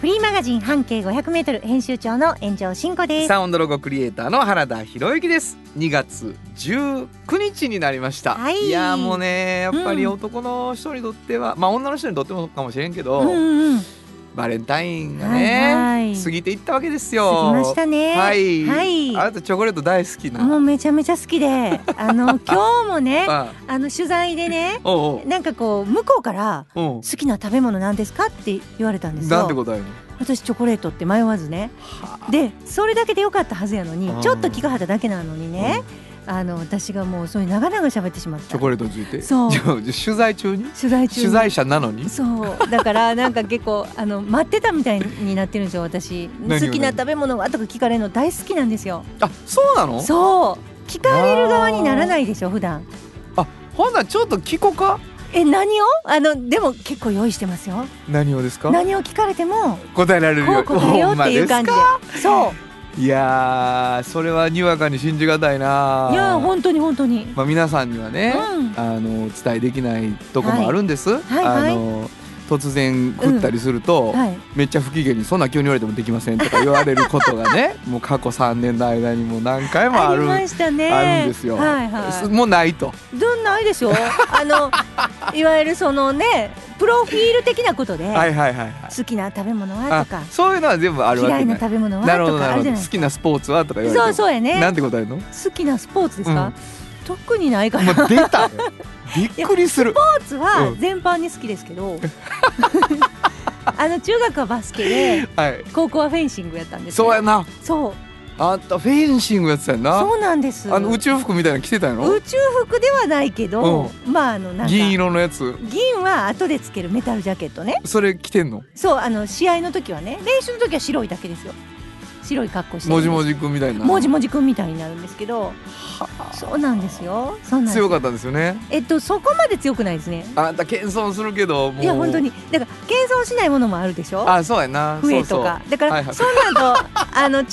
フリーマガジン半径500メートル編集長の炎上真子です。サウンドロゴクリエイターの原田博之です。2月19日になりました、はい。やーもうねやっぱりうん。男の人にとっては、まあ女の人にとってもかもしれんけど、うんうんうん、バレンタインがね、はいはい。過ぎていったわけです過よぎましたね。はい、はい。あなたチョコレート大好きな。もうめちゃめちゃ好きで、あの今日もね、ああ。の取材でね、おうなんかこう向こうからおうおう好きな食べ物なんですかって言われたんですよ。なんて答えるの？私チョコレートって迷わずね。で、それだけでよかったはずやのにうん、ちょっと聞かはっただけなのにね、あの私がもうそういう長々喋ってしまった。チョ。コレートについて？そう。取材中に？取材中に。取材者なのに？そう。だからなんか結構あの待ってたみたいになってるんですよ私。好きな食べ物はとか聞かれるの大好きなんですよ。あそうなの？そう。聞かれる側にならないでしょ普段。あほんならちょっと聞こうか？え何を？あのでも結構用意してますよ。何をですか？何を聞かれても答えられるよ。こう答えようっていう感じで。そですか？いやーそれはにわかに信じがたいな。ういや本当に本当に。まあ、皆さんにはね、うん。あのお伝えできないとこもあるんです、はいはい。あの突然振ったりすると、はい。めっちゃ不機嫌にそんな急に言われてもできませんとか言われることがね もう過去3年の間にも何回もあるありましたね。あるんですよ、はいはい。もうないと。どんないでしょあのいわゆるそのねプロフィール的なことで、好きな食べ物はあとかそういうのは全部あるわ嫌いな食べ物はとかあるじゃない。ですかきなスポーツはとか言われそうそうやね。なんて答えるの？も好きなスポーツですか、うん。特にないかな出た。ね びっくりする。ポーツはうん。全般に好きですけど、あの中学はバスケではい。高校はフェンシングやったんです、ね、そうやな。そうあんたフェンシングやってたよな。そうなんです。あの宇宙服みたいなの着てたやろ宇宙服ではないけど、まああのなんか銀色のやつ？銀は後でつけるメタルジャケットね。それ着てんの？そうあの試合の時はね練習の時は白いだけですよ白い格好してるもじもじくんみたいな。もじもじくんみたいになるんですけど。はそうなんですよ。そうなんです。強かったんですよね。えっとそこまで強くないですね。あんた謙遜するけどもう。いや本当に。だから謙遜しないものもあるでしょ。あそうやな。笛とか。だから、そんなんと あの違う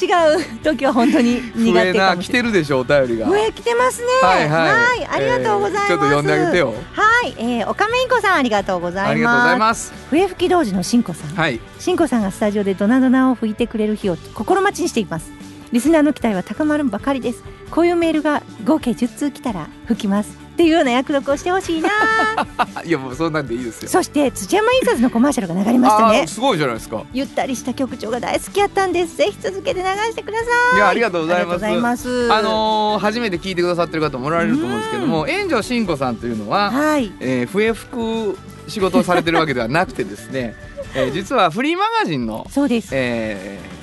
時は本当に苦笛な来手かもしれない。てるでしょお便りが。笛来てますね。はいはい。ありがとうございます、えーちょっと呼んであげてよ。はい、えー、岡めいんこさんありがとうございます。ありがとうございます。笛吹き童子のしんこさん、はい。しんこさんがスタジオでドナドナを吹いてくれる日を心待ちにしています。リスナーの期待は高まるばかりです。こういうメールが合計10通来たら吹きます。っていうような役力をしてほしいな。あ いやもうそんなんでいいですよ。そして土山印刷のコマーシャルが流れましたね。すごいじゃないですか。ゆったりした曲調が大好きやったんです。ぜひ続けて流してください。いやありがとうございます。ありがとうございます。あのー初めて聞いてくださってる方もおられると思うんですけども炎上真子さんというのは、はい。えー、笛吹く仕事をされてるわけではなくてですね、えー、実はフリーマガジンの、そうです。えー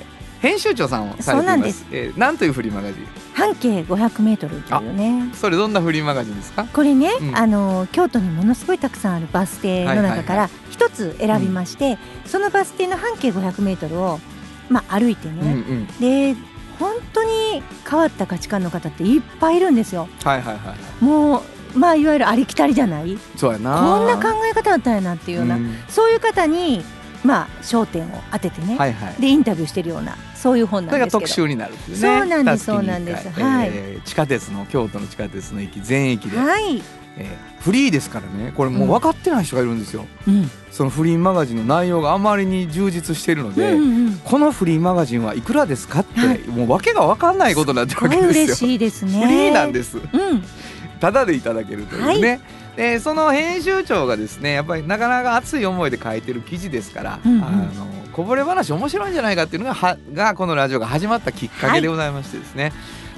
編集長さんをされていそうなんですます。えーなんというフリーマガジン？半径500メートルというねそれどんなフリーマガジンですか？これね、うんあの京都にものすごいたくさんあるバス停の中から一つ選びまして、そのバス停の半径500メートルをまあ歩いてうんうね、ん。で本当に変わった価値観の方っていっぱいいるんですよはいはいはい。もうまあいわゆるありきたりじゃない？そうやな。こんな考え方だったんやなっていうような、んそういう方にまあ焦点を当ててね、はいはい。でインタビューしてるようなそういう本なんですけど特集になるっていうね。そうなんですそうなんですはいえー地下鉄の京都の地下鉄の駅全駅で、はい、えーフリーですからね。これもう分かってない人がいるんですよ。うんそのフリーマガジンの内容があまりに充実しているので。うんうんうんこのフリーマガジンはいくらですかって、はいもう訳が分かんないことになってるわけですよ。嬉しいですねフリーなんです。うんただでいただけるというね。でその編集長がですねやっぱりなかなか熱い思いで書いてる記事ですから、うんうんあのこぼれ話面白いんじゃないかっていうのがはがこのラジオが始まったきっかけでございましてですね、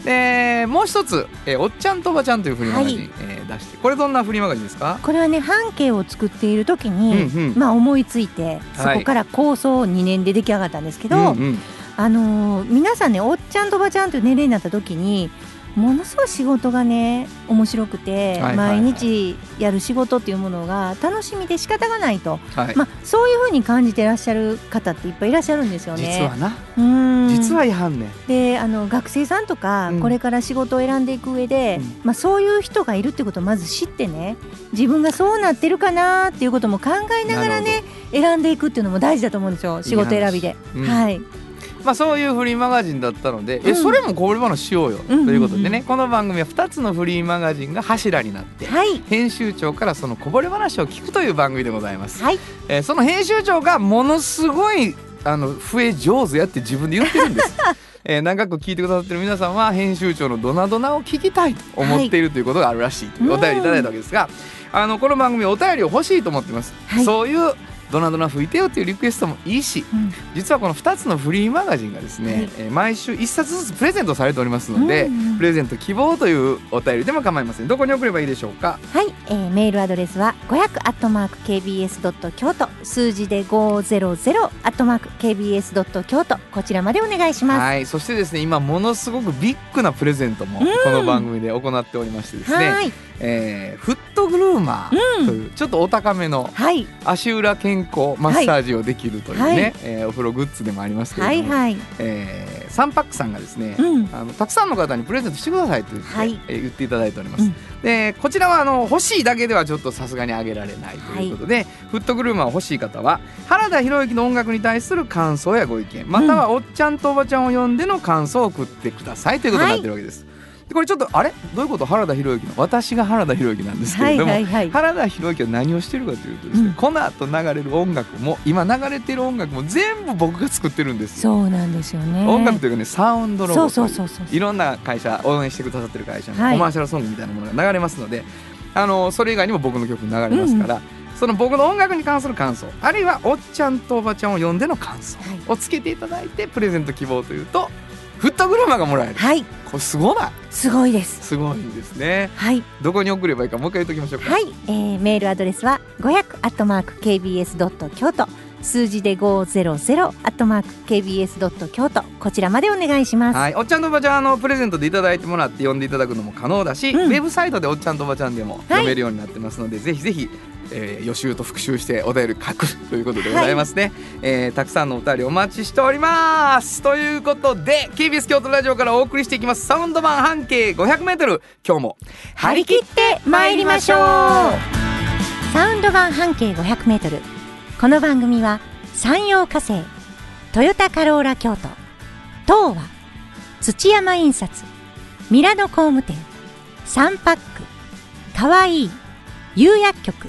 でもう一つ、えーおっちゃんとおばちゃん」というフリーマガジン、はい。えー出してこれどんなフリーマガジンですか？これはね半径を作っている時に、うんうん。まあ思いついてそこから構想2年で出来上がったんですけど、うんうん。あのー皆さんねおっちゃんとおばちゃんという年齢になった時にものすごい仕事がね面白くて、毎日やる仕事っていうものが楽しみで仕方がないと、はい。まあ、そういうふうに感じてらっしゃる方っていっぱいいらっしゃるんですよね。実はな。うーん。実実は違反ねん。であの学生さんとか、うん。これから仕事を選んでいく上で、うん。まあ、そういう人がいるってことをまず知ってね。自分がそうなってるかなっていうことも考えながらね選んでいくっていうのも大事だと思うんですよ。仕事選びで。うん。はい、まあそういうフリーマガジンだったので、うん。えそれもこぼれ話しようよ、うんということでね、うんこの番組は2つのフリーマガジンが柱になってはい。編集長からそのこぼれ話を聞くという番組でございます、はい。えーその編集長がものすごいあの増え上手やって自分で言ってるんです。えー長く聞いてくださってる皆さんは編集長のドナドナを聞きたいと思っているということがあるらしい。というお便りいただいたわけですが、あのこの番組お便りを欲しいと思ってます、はい。そういうドナドナ吹いてよっていうリクエストもいいしうん。実はこの2つのフリーマガジンがですね、はい。えー毎週1冊ずつプレゼントされておりますので、うんうんプレゼント希望というお便りでも構いません。どこに送ればいいでしょうか？はい、えーメールアドレスは500アットマーク KBS ドット京都数字で500アットマーク KBS ドット京都。こちらまでお願いします。はいそしてですね今ものすごくビッグなプレゼントもこの番組で行っておりましてですね、はい、えーフットグルーマーというちょっとお高めのはい、足裏健康マッサージをできるというね、はい。えーお風呂グッズでもありますけれども、はい、はい、えーサンパックさんがですね、うん、あのたくさんの方にプレゼントしてくださいと言って、はい。えー言っていただいております。うん。でこちらはあの欲しいだけではちょっとさすがにあげられないということで、フットグルーマーを欲しい方は原田博之の音楽に対する感想やご意見またはおっちゃんとおばちゃんを呼んでの感想を送ってくださいということになってるわけです。でこれちょっとあれ？どういうこと？原田博之の？私が原田博之なんですけはい、れども、はい、はい、原田博之は何をしてるかというとですね、うん。この後流れる音楽も今流れてる音楽も全部僕が作ってるんですよ。そうなんですよね。音楽というかねサウンドロゴいううそうそうそう。いろんな会社応援してくださってる会社のはい。コマーシャルソングみたいなものが流れますので、あのそれ以外にも僕の曲流れますから、その僕の音楽に関する感想あるいはおっちゃんとおばちゃんを呼んでの感想はい。をつけていただいてプレゼント希望というとフットグルーマーがもらえる。はい、これすごない？すごいです。すごいんですね。はい、どこに送ればいいかもう一回言っておきましょうか、はい、えー、メールアドレスは500アットマーク KBS ドット京都数字で500アットマーク KBS ドット京都こちらまでお願いします。はい、おっちゃんとおばちゃんあのプレゼントでいただいてもらって読んでいただくのも可能だし、うん。ウェブサイトでおっちゃんとおばちゃんでも読めるようになってますので、ぜひぜひ、えー予習と復習してお便り書くということでございますね、えーたくさんのお便りお待ちしております。ということで KBS 京都ラジオからお送りしていきます。サウンド版半径 500m 今日も張り切って参りましょう。サウンド版半径500メートル。この番組は山陽火星トヨタカローラ京都東和土山印刷ミラノ工務店サンパックかわいい釉薬局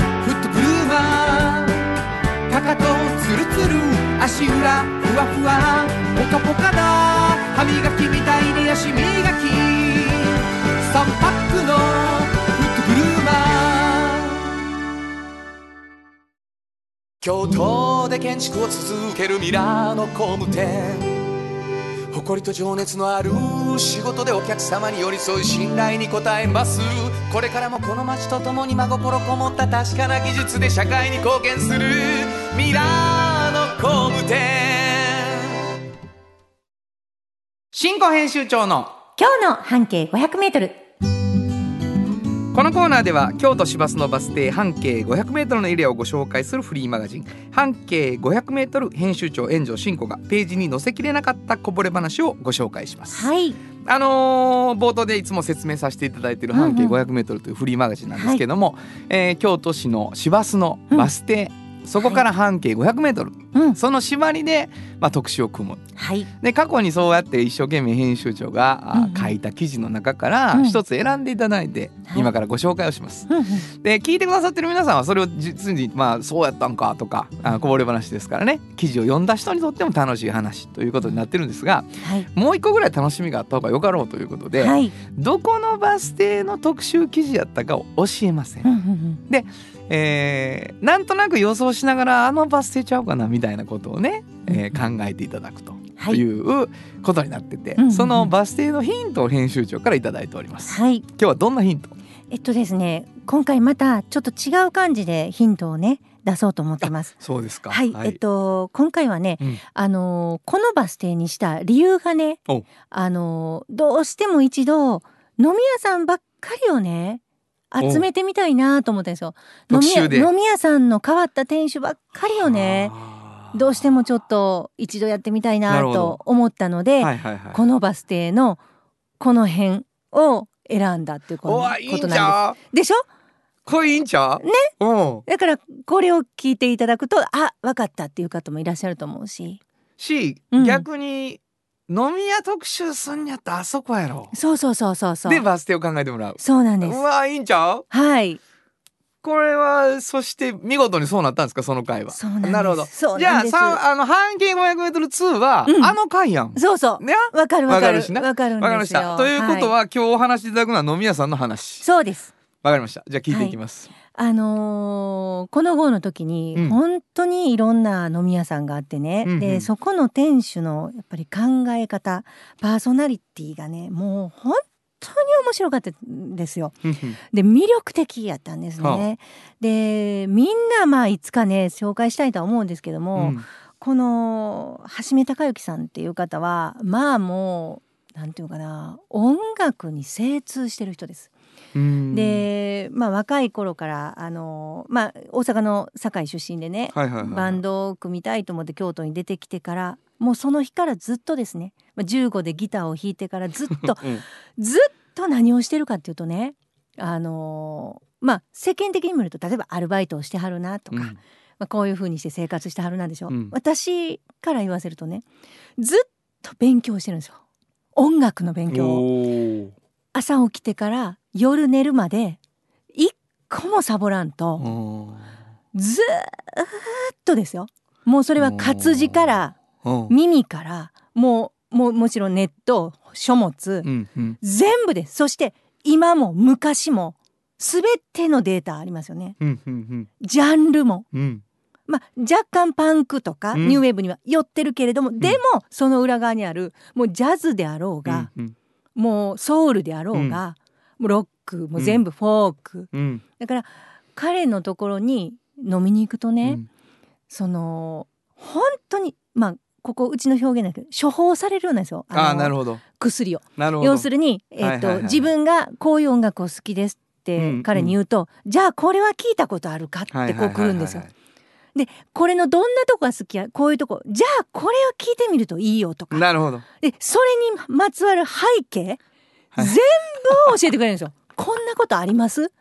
フットブルーマーかかとツルツル足裏ふわふわポカポカだ。歯磨きみたいに足磨き。3パックのフットブルーマー。京都で建築を続けるミラーの工務店。誇りと情熱のある仕事でお客様に寄り添い信頼に応えます。これからもこの街とともに真心こもった確かな技術で社会に貢献するミラーの工務店。新庫編集長の今日の半径500メートルこのコーナーでは京都市バスのバス停半径 500m のエリアをご紹介するフリーマガジン。半径 500m 編集長炎上真子がページに載せきれなかったこぼれ話をご紹介します。はい。あのー冒頭でいつも説明させていただいている半径うんうん。500m というフリーマガジンなんですけども、えー京都市の市バスのバス停、そこから半径 500m、うん。その縛りで、まあ、特集を組む。はい。で過去にそうやって一生懸命編集長が、あうんうん。書いた記事の中からうん。一つ選んでいただいて、はい。今からご紹介をします。うんうん。で聞いてくださってる皆さんはそれを実にまあそうやったんかとかあこぼれ話ですからね。記事を読んだ人にとっても楽しい話ということになってるんですがはい。もう一個ぐらい楽しみがあった方がよかろうということで、はい。どこのバス停の特集記事やったかを教えません。うんうんうんえーなんとなく予想しながらあのバス停ちゃうかなみたいなことをね、えー考えていただくとはい。ということになってて、うんうんうん。そのバス停のヒントを編集長からいただいております。はい。今日はどんなヒント？えっとですね今回またちょっと違う感じでヒントをね出そうと思ってます。そうですか。はい、えっと今回はね、うん。あのーこのバス停にした理由がねおあのーどうしても一度飲み屋さんばっかりをね集めてみたいなと思ったんですよ。飲み飲み屋さんの変わった店主ばっかりをね。どうしてもちょっと一度やってみたいなと思ったので、はいはいはい。このバス停のこの辺を選んだっていうこおとなんです。でしょ？これいいんちゃう？ね。うん。だからこれを聞いていただくとあ分かったっていう方もいらっしゃると思うし。し、うん。逆に飲み屋特集すんやったらあそこやろ。そうそうそうそうそう。でバス停を考えてもらう。そうなんです。うわいいんちゃう？はい。これはそして見事にそうなったんですかその回はそうなんです。なるほど。そうじゃあさあの半径 500m2 は、うんあの回やん。そうそう。ね？わかるわかる。わかるしな？わかるんですよ。わかりましたということは、はい。今日お話しいただくのは飲み屋さんの話。そうです。わかりました。じゃあ聞いていきます、あのーこの号の時に、うん本当にいろんな飲み屋さんがあってね、うんうんでそこの店主のやっぱり考え方パーソナリティがねもう本当に面白かったんですよ。で魅力的やったんですはね。でみんなまあいつかね紹介したいとは思うんですけども、この橋目隆之さんっていう方はまあもうなんていうかな音楽に精通してる人です。うん。で、まあ、若い頃からあの、まあ、大阪の堺出身でね、バンドを組みたいと思って京都に出てきてからもうその日からずっとですねまあ15でギターを弾いてから ずっとうん。ずっと何をしてるかっていうとねあのまあ世間的に見ると例えばアルバイトをしてはるなとか、うん。まあ、こういう風にして生活してはるなんでしょ、う。ん。私から言わせるとねずっと勉強してるんですよ。音楽の勉強朝起きてから夜寝るまで一個もサボらんとうん。ずーっとですよ。もうそれは活字からうん。耳からもうもうもちろんネット書物うんうん。全部です。そして今も昔も全てのデータありますよね。うんうんジャンルも。うん。まあ若干パンクとかうん。ニューウェーブには寄ってるけれども、でもその裏側にあるもうジャズであろうが、うんもうソウルであろうが、もうロックもう全部フォーク、うん。だから彼のところに飲みに行くとね、うん。その本当にまあここうちの表現だけど処方されるようなんですよあなるほど。薬を。なるほど。要するに、えっとはいはいはい。自分がこういう音楽を好きですってうん彼に言うと、じゃあこれは聞いたことあるかってこう来るんですよ。でこれのどんなとこが好きや？こういうとこ。じゃあこれを聞いてみるといいよとか。なるほど。でそれにまつわる背景、はい。全部を教えてくれるんですよ。こんなことあります？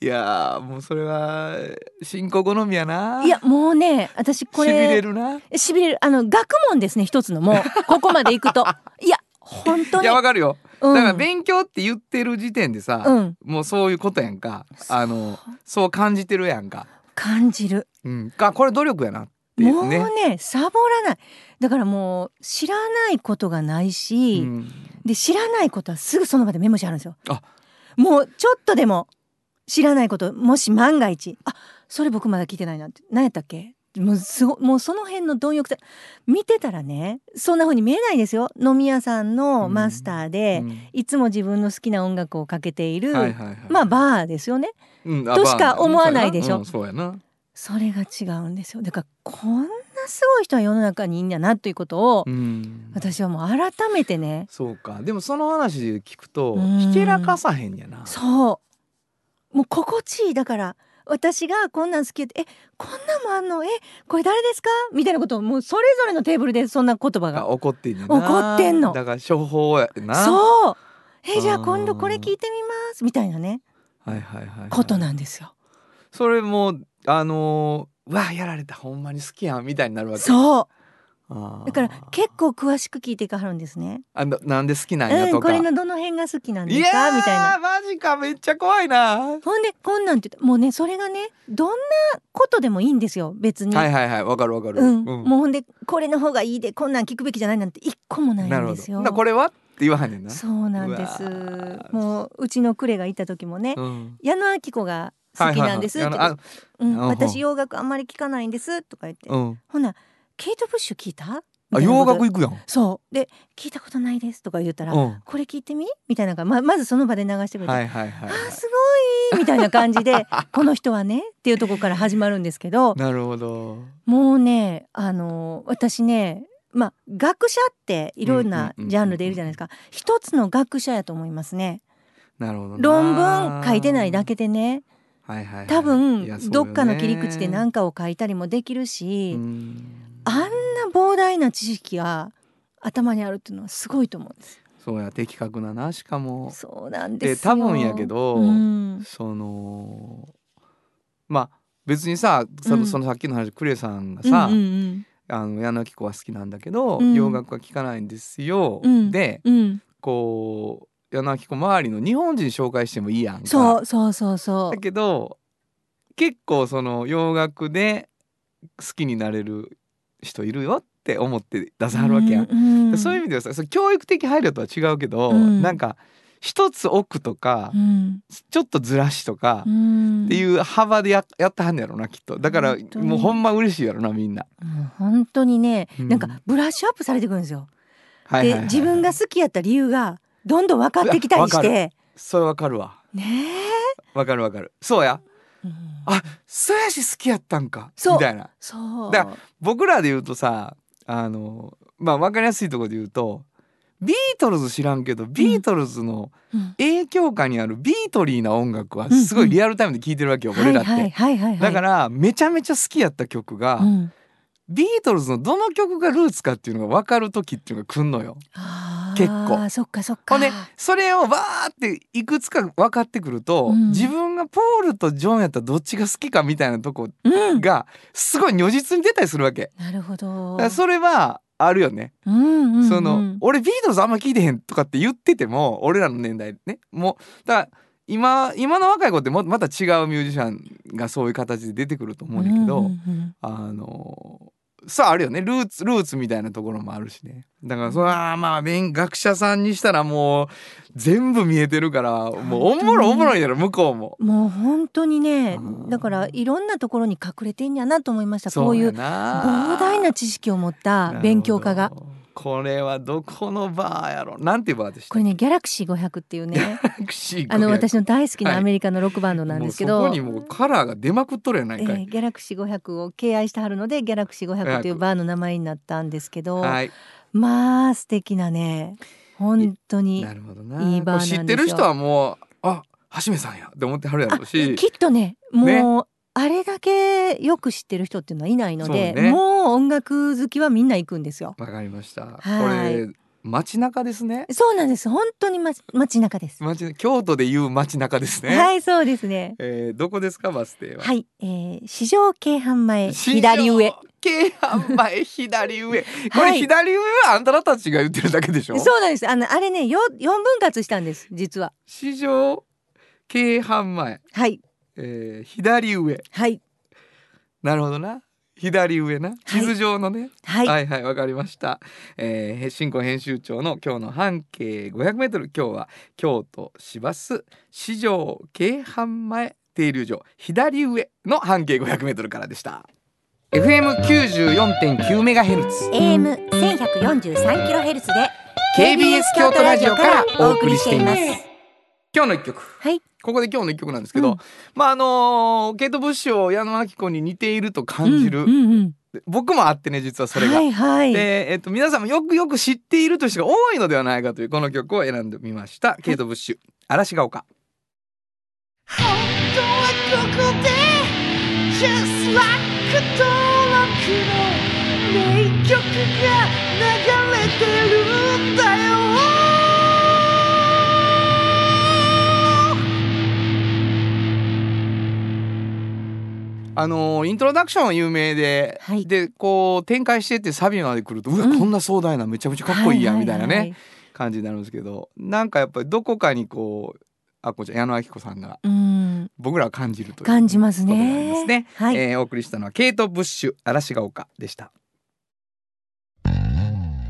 いやーもうそれは新興好みやな。いやもうね私これしびれるな。しびれる。あの学問ですね一つのもう。ここまで行くと。いや本当に。いやわかるよ。うん。だから勉強って言ってる時点でさ、うん。もうそういうことやんか。あのそう感じてるやんか、感じるうん、あこれ努力やなっていうもうねねサボらない。だからもう知らないことがないし、うん。で知らないことはすぐその場でメモしてあるんですよ。あ。もうちょっとでも知らないこともし万が一あそれ僕まだ聞いてないなって。何やったっけ？もうすごもうその辺の貪欲さ見てたらねそんな風に見えないですよ。飲み屋さんのマスターで、うん。いつも自分の好きな音楽をかけている、はいはいはいまあバーですよね。うん。あとしかまあ思わないでしょ。うんそうやなそれが違うんですよ。だからこんなすごい人は世の中にいいんだなということを、うん。私はもう改めてねそうか。でもその話で聞くとうん。ひけらかさへんやな。そう。もう心地いい。だから私がこんなん好きでえこんなんもあんの？えこれ誰ですか？みたいなことをもうそれぞれのテーブルでそんな言葉あが怒ってん怒ってんの。だから処方やな。そう。えじゃあ今度これ聞いてみます。みたいなね。はいはいはいはい。ことなんですよ。それもあのーうわやられたほんまに好きやんみたいになるわけ。そう。だから結構詳しく聞いていかはるんですね。あななんで好きなんやうんとか、これのどの辺が好きなんですか？みたいな。マジかめっちゃ怖いな。ほんでこんなんってもうねそれがねどんなことでもいいんですよ別に、はいはいはいわかるわかる、うん。もうほんでこれの方がいいでこんなん聞くべきじゃないなんて一個もないんですよ。なこれはって言わはんねんな。そうなんです。うもううちのクレがいた時もね、うん。矢野明子が好きなんですって、私洋楽あんまり聞かないんですとか言って、うん。ほなケイト・ブッシュ聞いた？あ洋楽行くやん。そう。で聞いたことないですとか言ったら、うん。これ聞いてみ？みたいなままずその場で流してくれて、はいはいはいあーすごい！みたいな感じで この人はねっていうところから始まるんですけどなるほど。もうねあの私ねまあ学者っていろんなジャンルでいるじゃないですか。一つの学者やと思いますね。なるほどな。論文書いてないだけでねはいはいはい。多分、ね。どっかの切り口で何かを書いたりもできるし、うん。あんな膨大な知識が頭にあるっていうのはすごいと思うんです。そうや的確ななしかも。そうなんですよ。で多分やけどうん。そのまあ別にさその,、うん。そのさっきの話クレさんがさ、うんうんあの矢野明子は好きなんだけど、うん。洋楽は聴かないんですよ、うん。でうんうん。こう矢野明子周りの日本人紹介してもいいやんかそうそうそうそうだけど結構その洋楽で好きになれる人いるよって思って出さはるわけやん。んんそういう意味ではさそ教育的配慮とは違うけど、うんなんか一つ奥とか、うんちょっとずらしとか、うんっていう幅でややったはんねやろなきっとだからもうほんま嬉しいやろなみんな。もう本当にね、うんなんかブラッシュアップされてくるんですよ。はいはいはいで自分が好きやった理由がどんどん分かってきたりして。それわかるわ。ねわかるわかる。そうや。え、うん。あそうやし好きやったんか。みたいな。そう。だ僕らで言うとさあのまあわかりやすいところで言うとビートルズ知らんけどビートルズのうん。影響下にあるビートリーな音楽はすごいリアルタイムで聴いてるわけよ、俺らって。はいはいはいはいはい、だからめちゃめちゃ好きやった曲が、うん、ビートルズのどの曲がルーツかっていうのが分かる時っていうのが来んのよ。結構。そっかそっか。ほんでそれをわーっていくつか分かってくると、うん。自分がポールとジョンやったらどっちが好きかみたいなとこうん、がすごい如実に出たりするわけ。なるほど。それはあるよね。うんうんうん、その俺ビートルズあんま聞いてへんとかって言ってても俺らの年代ね。もうだから今今の若い子ってもまた違うミュージシャンがそういう形で出てくると思うんやけど、うんうんうん。あのさああるよね。ルーツルーツみたいなところもあるしね。だからそれはまあ勉学者さんにしたらもう全部見えてるからもうおもろおもろいやろ向こうも。もう本当にねうん。だからいろんなところに隠れてんやなと思いました。こそういうな。膨大な知識を持った勉強家がこれはどこのバーやろなんていうバーでした？これねギャラクシー500っていうね。あの私の大好きなアメリカのロックバンドなんですけど、もうそこにもうカラーが出まくっとるやないかい、えーギャラクシー500を敬愛してはるのでギャラクシー500というバーの名前になったんですけど、はい。まあ素敵なね本当になるほどな。いいバーなんですよ。知ってる人はもうあはめさんやって思ってはるやろうし。きっとねもう、あれだけよく知ってる人っていうのはいないので、ねもう音楽好きはみんな行くんですよ。わかりました、こはいれ街中ですねそうなんです本当にま街中です。街京都でいう街中ですね、はいそうですね。えーどこですかバス停は、はい、えー、市場京阪前左上。京阪前 左上これはい左上はあんたたちが言ってるだけでしょ、そうなんです。あのあれねよ四分割したんです実は。市場京阪前、はいえー左上。はい。なるほどな。左上な。地図上のね、はい、はいはいわかりました、えー、新婚編集長の今日の半径 500m 今日は京都市バス市場京阪前停留所。左上の半径 500m からでした。FM94.9 メガヘルツ。AM 千百四十三キロヘルツで KBS 京都ラジオからお送りしています。今日の一曲。はいここで今日の一曲なんですけど、うん。まああのーケイト・ブッシュを矢野明子に似ていると感じる、うんうんうん僕もあってね実はそれが、はいはい。で、えっと、皆さんもよくよく知っているという人が多いのではないかというこの曲を選んでみました、ケイト・ブッシュ嵐が丘。本当はここで Just like 登録の名曲が流れてるんだよあのーイントロダクションは有名で、はいでこう展開してってサビまで来るとうわ、うんこんな壮大なめちゃめちゃかっこいいやんみたいなね、ははは感じになるんですけどなんかやっぱりどこかにこうあこちら矢野明子さんがうん僕らは感じるという感じますことがありますね。ね。はい。えーお送りしたのはケイト・ブッシュ嵐が丘でした。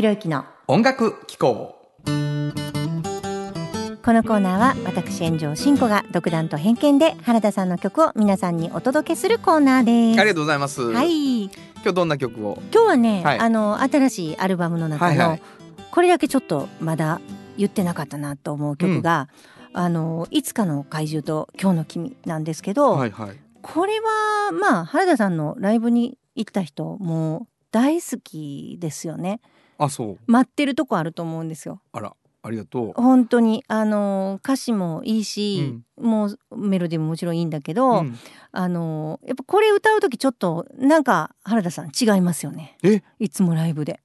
原田博之の音楽機構。このコーナーは私炎上真子が独断と偏見で原田さんの曲を皆さんにお届けするコーナーです。ありがとうございます、はい。今日どんな曲を？今日はね、はい。あの新しいアルバムの中の、はいはい。これだけちょっとまだ言ってなかったなと思う曲が、あのいつかの怪獣と今日の君なんですけど、はいはい。これはまあ原田さんのライブに行った人もう大好きですよねあそう。待ってるとこあると思うんですよ。あらありがと本当に。あの歌詞もいいし、もうメロディーももちろんいいんだけう、ど、うん。あのやっぱこれ歌う時ちょっとなんか原田さん違いますよね。え？いつもライブで。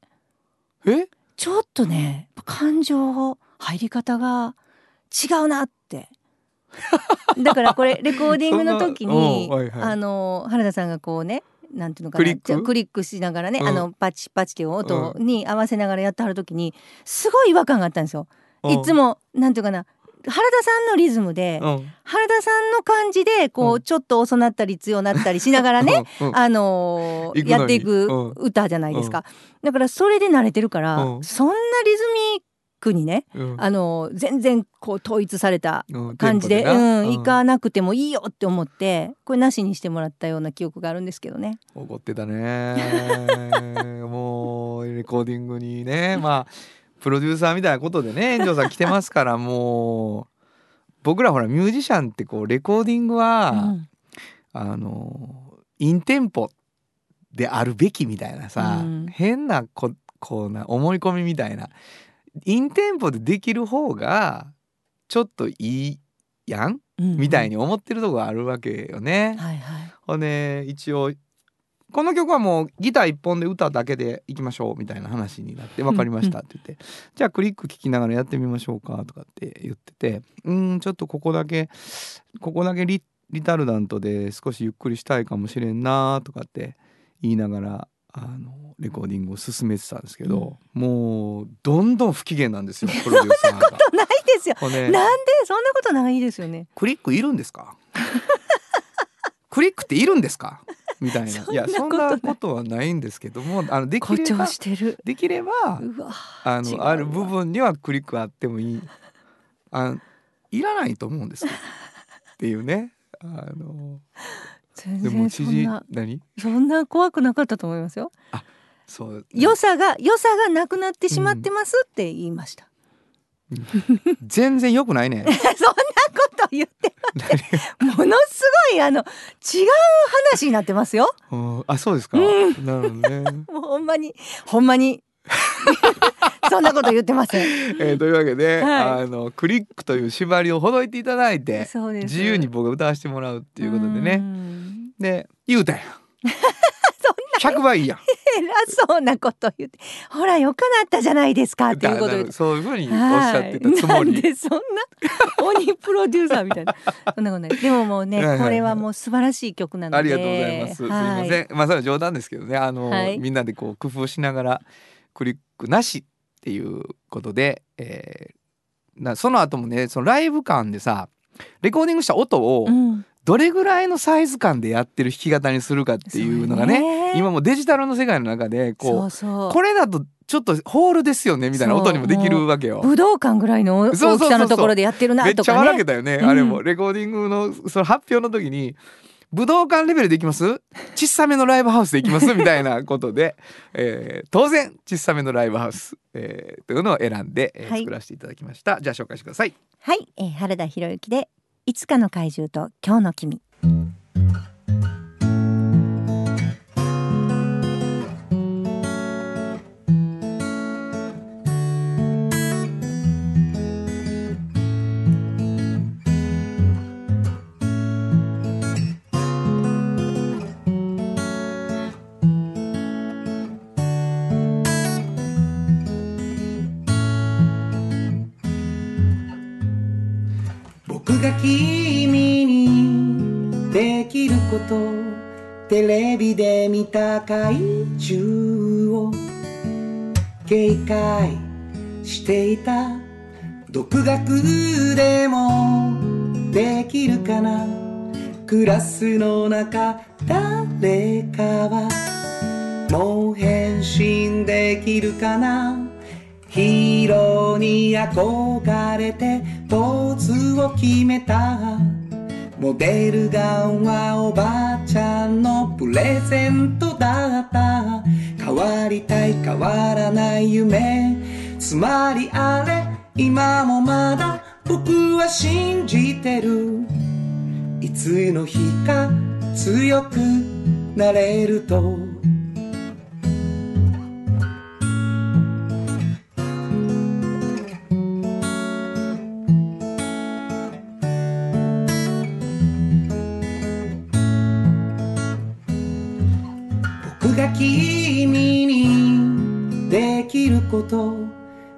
え？ちょっとね感情入り方が違うなって。だからこれレコーディングの時に、はいはい。あの原田さんがこうねなんていうのかなクリック？じゃあクリックしながらね、うん。あのパチパチっていう音に合わせながらやってはる時にすごい違和感があったんですよ。いつもなんていうかな原田さんのリズムで、うん。原田さんの感じでこう、うん。ちょっと遅なったり強なったりしながらね、うん。うん。あのーやっていくうん歌じゃないですか、だからそれで慣れてるから、うん。そんなリズミックにね、うん。あのー全然こう統一されたうん感じでうん、行かなくてもいいよって思ってこれなしにしてもらったような記憶があるんですけどね。怒ってたね。もうレコーディングにねまあプロデューサーみたいなことでね炎上さん来てますから もう僕らほらミュージシャンってこうレコーディングは、うん。あのインテンポであるべきみたいなさ、うん。変なここうな思い込みみたいなインテンポでできる方がちょっといいやん？うんみたいに思ってるとこがあるわけよね。はいはい。ほんで一応この曲はもうギター一本で歌だけでいきましょうみたいな話になって「分かりました」って言って「じゃあクリック聴きながらやってみましょうか」とかって言ってて「うーんちょっとここだけここだけリリタルダントで少しゆっくりしたいかもしれんな」とかって言いながらあのレコーディングを進めてたんですけど、もうどんどん不機嫌なんですよプロデューサーが。ないですよ。ほんでなんでそんなことないですよね。クリックいるんですか？クリックっているんですか？みたいなそんないやそんことなことはないんですけどもあのできればしてる。できれば。あのある部分にはクリックあってもいいあいらないと思うんですよ っていうねあの全でも知事んな何？そんな怖くなかったと思いますよ。そう。良さが良さがなくなってしまってますって言いました。全然良くないね。そんなこと言ってものすごいあの違う話になってますよ。うん。あそうですか、うん。なるほどね、もうほんまにほんまに そんなこと言ってません。えーというわけで、はい。あのクリックという縛りをほどいていただいて自由に僕が歌わせてもらうっていうことでうねん。で言うたやん。100倍いいやん。偉そうなこと言って。ほらよくなったじゃないですかっていうことそういうふうにおっしゃってたつもり、でそんな鬼プロデューサーみたいな。そんなことない。でももうねこれはもう素晴らしい曲なので。ありがとうございます。すいません。まあそれは冗談ですけどね。あの、はい。みんなでこう工夫しながらクリックなしっていうことで、えーなその後もねそのライブ感でさレコーディングした音をうん。どれぐらいのサイズ感でやってる弾き語りにするかっていうのがねね。今もうデジタルの世界の中でこそうそう。うこれだとちょっとホールですよねみたいな音にもできるわけよ。武道館ぐらいの大きさのところでやってるなめっちゃとかね笑けたよね、うんあれも。レコーディングのその発表の時に武道館レベルでいきます？小さめのライブハウスでいきます？みたいなことで、えー当然小さめのライブハウス、えーというのを選んで、えーはい。作らせていただきました。じゃあ紹介してください。はい、えー、原田博之でいつかの怪獣と今日の君。僕テレビで見た怪獣を警戒していた独学でもできるかな？クラスの中誰かはもう変身できるかな？ヒーローに憧れてポーズを決めた。モデルガンはおばあちゃんのプレゼントだった。変わりたい変わらない夢。つまりあれ今もまだ僕は信じてる。いつの日か強くなれると。と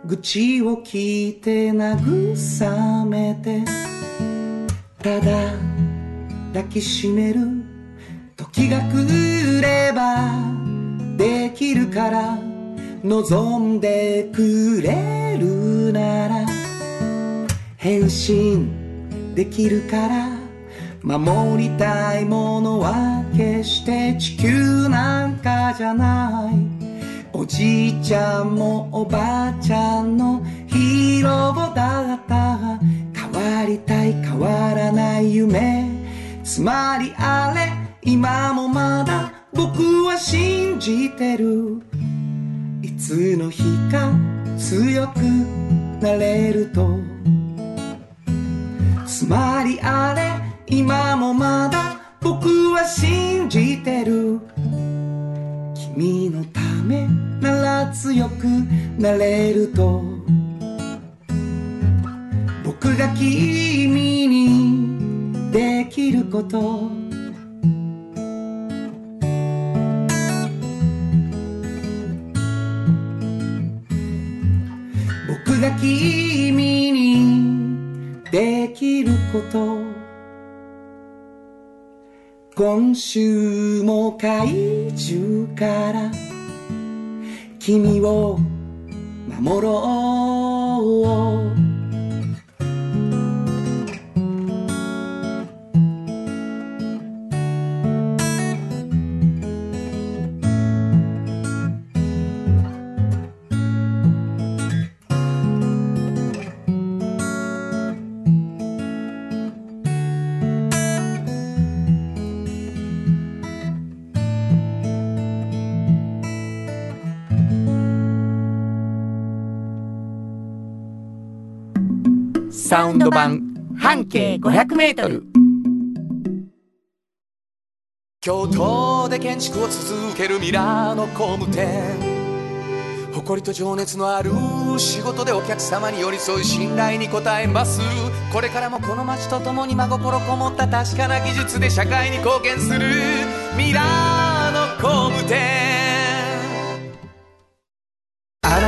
愚痴を聞いて慰めて。ただ抱きしめる。時が来ればできるから。望んでくれるなら。変身できるから。守りたいものは決して地球なんかじゃない。おじいちゃんもおばあちゃんのヒーローだった。変わりたい変わらない夢。つまりあれ今もまだ僕は信じてる。いつの日か強くなれると。つまりあれ今もまだ僕は信じてる。君のためなら強くなれると。僕が君にできること。僕が君にできること。今週も怪獣から君を守ろう。サウンド版半径500メートル。京都で建築を続けるミラーの工務店。誇りと情熱のある仕事でお客様に寄り添い信頼に応えます。これからもこの街とともに真心こもった確かな技術で社会に貢献する。ミラーの工務店。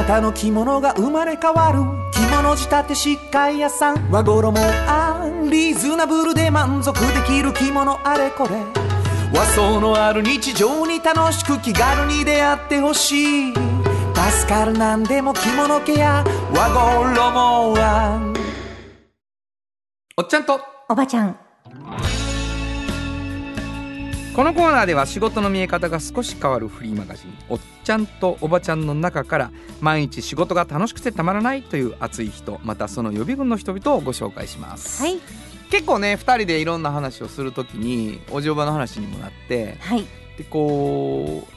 あなたの着物が生まれ変わる。着物仕立て疾患屋さん。和衣あんリーズナブルで満足できる着物あれこれ。和装のある日常に楽しく気軽に出会ってほしい。助かるなんでも着物ケア。和衣あん。おっちゃんと。おばちゃん。このコーナーでは仕事の見え方が少し変わるフリーマガジン「おっちゃんとおばちゃん」の中から毎日仕事が楽しくてたまらないという熱い人またその予備軍の人々をご紹介します、はい。結構ね2人でいろんな話をするときにお嬢場の話にもなってはい。でこ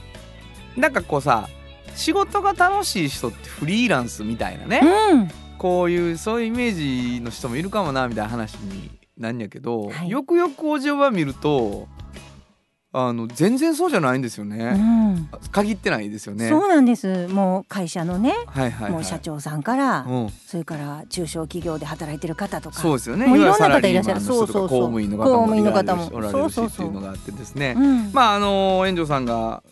うなんかこうさ仕事が楽しい人ってフリーランスみたいなね、うん。こういうそういうイメージの人もいるかもなみたいな話になんやけど、はい。よくよくお嬢場見るとあの全然そうじゃないんですようね、ん。限ってないですよね。そうなんです。もう会社のねはいはい、はい、もう社長さんからうん。それから中小企業で働いてる方とか。そうですよね。もういろんな方いらっしゃる。そうそうそう。公務員の方公もおられるしっていうのがあってですね、うん。まああの園長さんが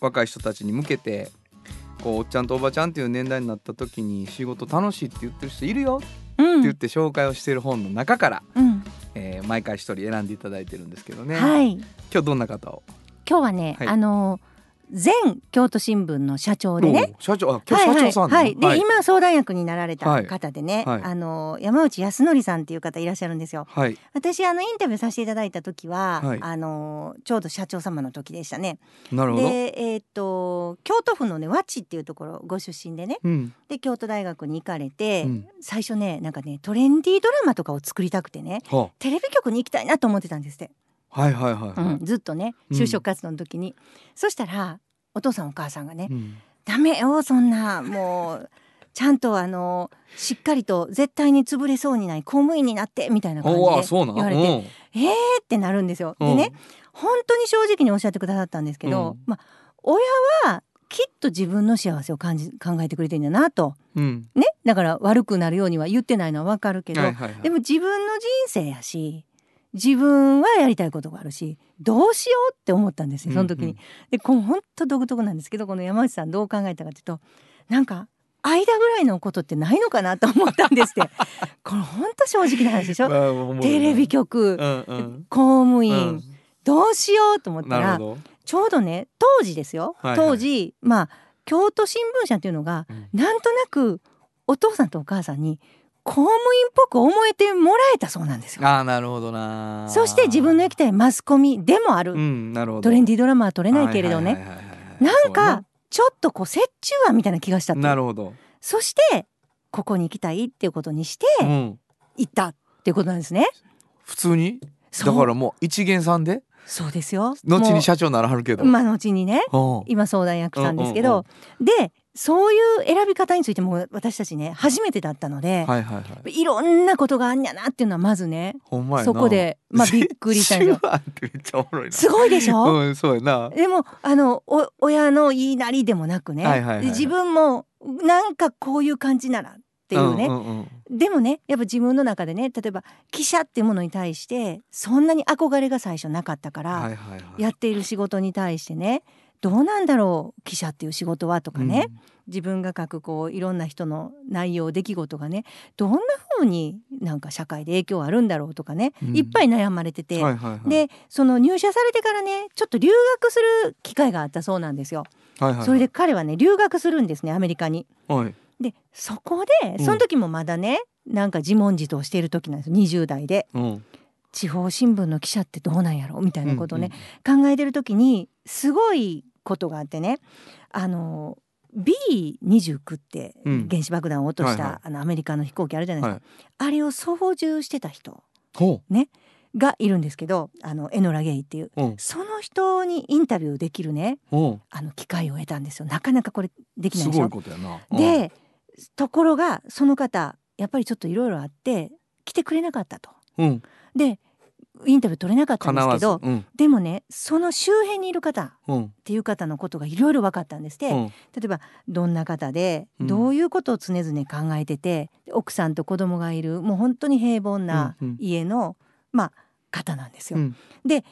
若い人たちに向けてこうおっちゃんとおばちゃんっていう年代になった時に仕事楽しいって言ってる人いるよってうん言って紹介をしている本の中から、うんえー毎回一人選んでいただいてるんですけどね、はい。今日どんな方を？今日はね、はい。あの前京都新聞の社長でね。お社長あ社長さんはいはい、はい。で、今相談役になられたはい。方でね、はい。あの山内康則さんっていう方いらっしゃるんですよ。はい。私あのインタビューさせていただいた時は、はい。あのちょうど社長様の時でしたね。なるほど、でえっ、と京都府のね和知っていうところご出身でね。うん。で京都大学に行かれて、うん。最初ねなんかねトレンディードラマとかを作りたくてねはテレビ局に行きたいなと思ってたんですって、はいはいはいはい、うんずっとねうん。就職活動の時に、そしたらお父さんお母さんがね、うん。ダメよそんな。もうちゃんとあのしっかりと絶対に潰れそうにない公務員になってみたいな感じで言われてえーってなるんですよ。うん。でね本当に正直におっしゃってくださったんですけど、うん。まあ親はきっと自分の幸せを感じ考えてくれてんだなと。うん、うん。ね？だから悪くなるようには言ってないのはわかるけど、はいはいはい。でも自分の人生やし自分はやりたいことがあるしどうしようって思ったんですよその時に。うん。うんでこの本当独特なんですけどこの山内さんどう考えたかというとなんか間ぐらいのことってないのかなと思ったんですって。これ本当正直な話でしょ？まあテレビ局、うんうん。公務員、うん。どうしようと思ったらちょうどね当時ですよ、はいはい。当時まあ京都新聞社っていうのが、うん。なんとなくお父さんとお母さんに公務員っぽく思えてもらえたそうなんですよ。ああなるほどなそして自分の行きたいマスコミでもある、うんなるほど。トレンディードラマは撮れないけれどね、なんかちょっとこう折衷案みたいな気がしたななるほど、そしてここに行きたいっていうことにしてうん、行ったっていうことなんですね。普通に？だからもう一元さんで？そうですよ。後に社長にならはるけど、まあ後にね。うん。今相談役さんですけど、でそういう選び方についても私たちね初めてだったので、はいはいはい。い、ろんなことがあんやなっていうのはまずねほんまやな。そこでまあ びっくりしたんですごいでしょ、うんそうやな。でもあのお親の言いなりでもなくね、はいはいはいで自分もなんかこういう感じならっていうね、んんうん。でもねやっぱ自分の中でね例えば記者っていうものに対してそんなに憧れが最初なかったから、はいはいはい。やっている仕事に対してねどうなんだろう記者っていう仕事はとかね、自分が書くこういろんな人の内容出来事がね。どんな風になんか社会で影響あるんだろうとかね、うん。いっぱい悩まれてうて、んはいはいはい。でその入社されてからねちょっと留学する機会があったそうなんですよ。はいはいはい。それで彼はね留学するんですねアメリカに。はい。でそこでうん。その時もまだね、なんか自問自答している時なんですよ。20代で。うん。地方新聞の記者ってどうなんやろみたいなことをね、考えてる時にすごいことがあってね。あの B29 ってうん。原子爆弾を落とした、はいはい。あのアメリカの飛行機あるじゃないですか、はいあれを操縦してた人ほがいるんですけどあのエノラ・ゲイっていう。うう。んその人にインタビューできるね。う。んあの機会を得たんですよ。なかなかこれできないでしょ。ことでところがその方やっぱりちょっといろいろあって来てくれなかったと。うん。でインタビュー取れなかったんですけどうん。でもねその周辺にいる方っうん。ていう方のことがいろいろ分かったんですって、うん。例えばどんな方でうん。どういうことを常々考えてて、奥さんと子供がいるもう本当に平凡なうんうん。家の、まあ方なんですよ。うん。で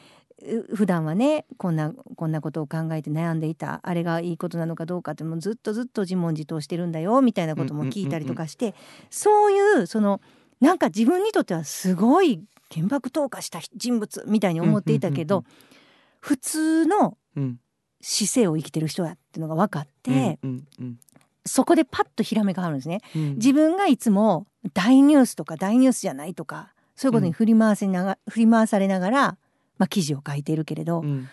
う普段はねこんなこんなことを考えて悩んでいたあれがいいことなのかどうかってもうずっとずっと自問自答してるんだよみたいなことも聞いたりとかして、そういうそのなんか自分にとってはすごい原爆投下した人物みたいに思っていたけど、うん普通のうん。姿勢を生きてる人やっていうのが分かって、うんうんそこでパッとひらめがあるんですね。うん。自分がいつも大ニュースとか大ニュースじゃないとかそういうことに振り回せなが、振り回されながら、まあ、記事を書いているけれど、うん。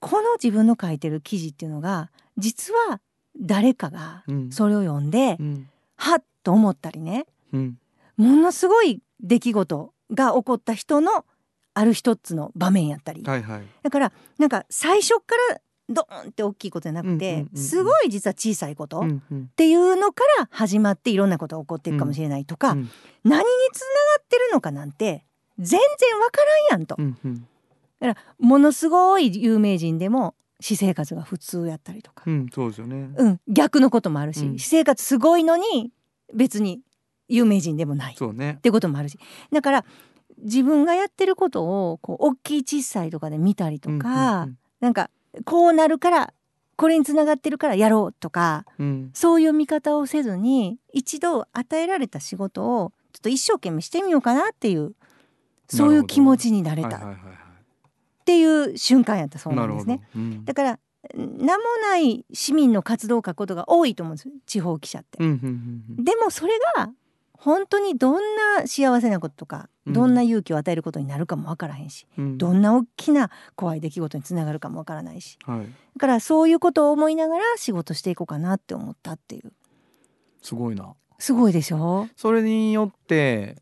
この自分の書いてる記事っていうのが実は誰かがうん。それを読んで、うん。はっと思ったりね。うん。ものすごい出来事が起こった人のある一つの場面やったり、はいはい。だからなんか最初からドーンって大きいことじゃなくて、うんうんうんうん。すごい実は小さいことっうんうん。ていうのから始まっていろんなことが起こっていくかもしれないとか、うん何につながってるのかなんて全然わからんやんと。うんうん。だからものすごい有名人でも私生活が普通やったりとか、うんそうですよね。うん、逆のこともあるし、うん。私生活すごいのに別に有名人でもない。ってこともあるし。だから自分がやってることをこう大きい小さいとかで見たりとか、なんかこうなるからこれにつながってるからやろうとかうん。うんそういう見方をせずに一度与えられた仕事をちょっと一生懸命してみようかなっていうそういう気持ちになれた。っていう瞬間やったそういなんですね。うん。だから名もない市民の活動を書くことが多いと思うんです地方記者って。うんうんうんうん。でもそれが本当にどんな幸せなこととか、うん。どんな勇気を与えることになるかもわからへんしうん。どんな大きな怖い出来事につながるかもわからないし。はい。だからそういうことを思いながら仕事していこうかなって思ったっていう。すごいな。すごいでしょ？それによって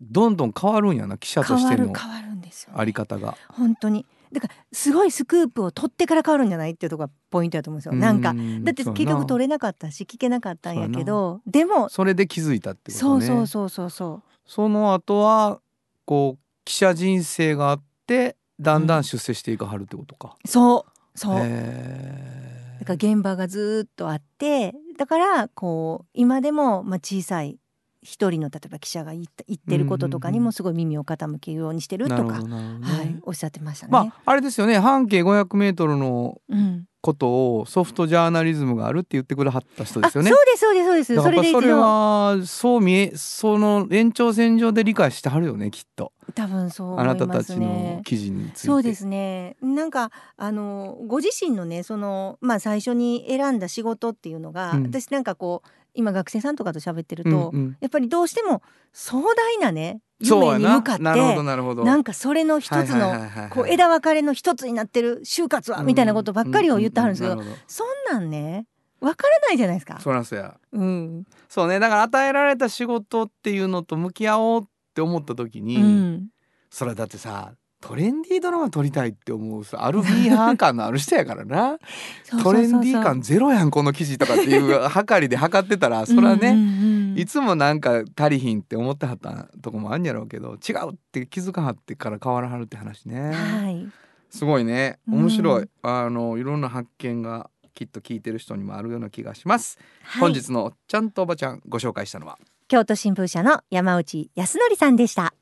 どんどん変わるんやな記者と変してのわる変わるんですよ、あり方が。本当にだからすごいスクープを取ってから変わるんじゃないっていうところがポイントだと思うんですよ。なんかだって結局取れなかったし聞けな。かったんやけどでもそれで気づいたってことそうねそうそうそうそう。その後はこう記者人生があってだんだん出世していかはるってことか、そう。そう。へだから現場がずっとあってだからこう今でもまあ小さい一人の例えば記者が言った言ってることとかにもすごい耳を傾けるようにしてるとか、はい、おっしゃってましたね。まああれですよね半径500メートルのうん、ことをソフトジャーナリズムがあるって言ってくれはった人であそうすよねですそうですそうです。だからやっぱそれそれで一度。はそう見えその延長線上で理解してはるよねきっと。多分そうあ思いますなたたちのね。記事について。そうですね。なんかあのご自身のねそのまあ最初に選んだ仕事っていうのが、うん。私なんかこう今学生さんとかと喋ってると、うんうん。やっぱりどうしても壮大なね夢に向かってなんかそれの一つのこう枝分かれの一つになってる就活はみたいなことばっかりを言ってはるんですけどうううなるほそんなんねわからないじゃないですか。そらそうやうん、そうね。だから与えられた仕事っていうのと向き合おうって思った時に、うん、それだってさトレンディードラマ撮りたいって思うさアルミーハー感のある人やからな。トレンディー感ゼロやんこの記事とかっていう 測りで測ってたらそれはね、うんうんうんいつもなんか足りひんって思ってはったとこもあんやろうけど違うって気づかはってから変わらはるって話ね、はい、すごいね。面白い、うんあのいろんな発見がきっと聞いてる人にもあるような気がします、はい、本日のおっちゃんとおばちゃんご紹介したのは。京都新聞社の山内康則さんでした。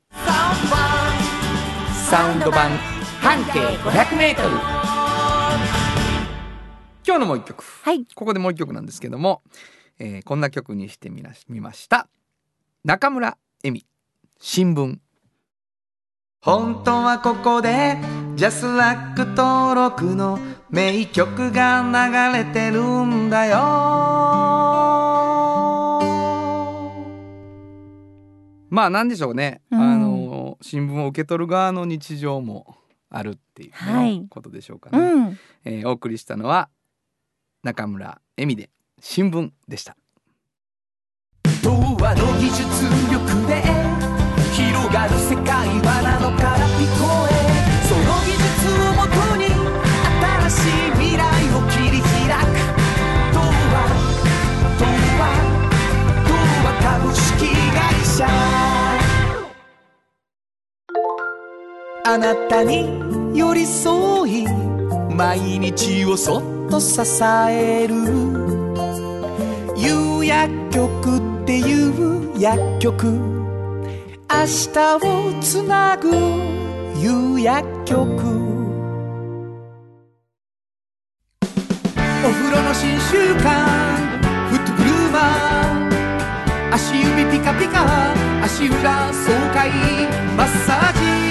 サウンド版半径500メートル。今日のもう一曲。はい、ここでもう一曲なんですけども、えーこんな曲にしてみなしみました。中村恵美新聞。本当はここでジャスラック登録の名曲が流れてるんだよ。まあなんでしょうね、うんあの新聞を受け取る側の日常もあるっていう、ねはい。ことでしょうかうね、ん、えーお送りしたのは中村恵美で新聞でした。童話の技術力で広がる世界はなのから聞こえあなたに寄り添い毎日をそっと支える。有薬局っていう薬局。明日をつなぐ有薬局。お風呂の新習慣。フットグルーマー足指ピカピカ。足裏爽快。マッサージ。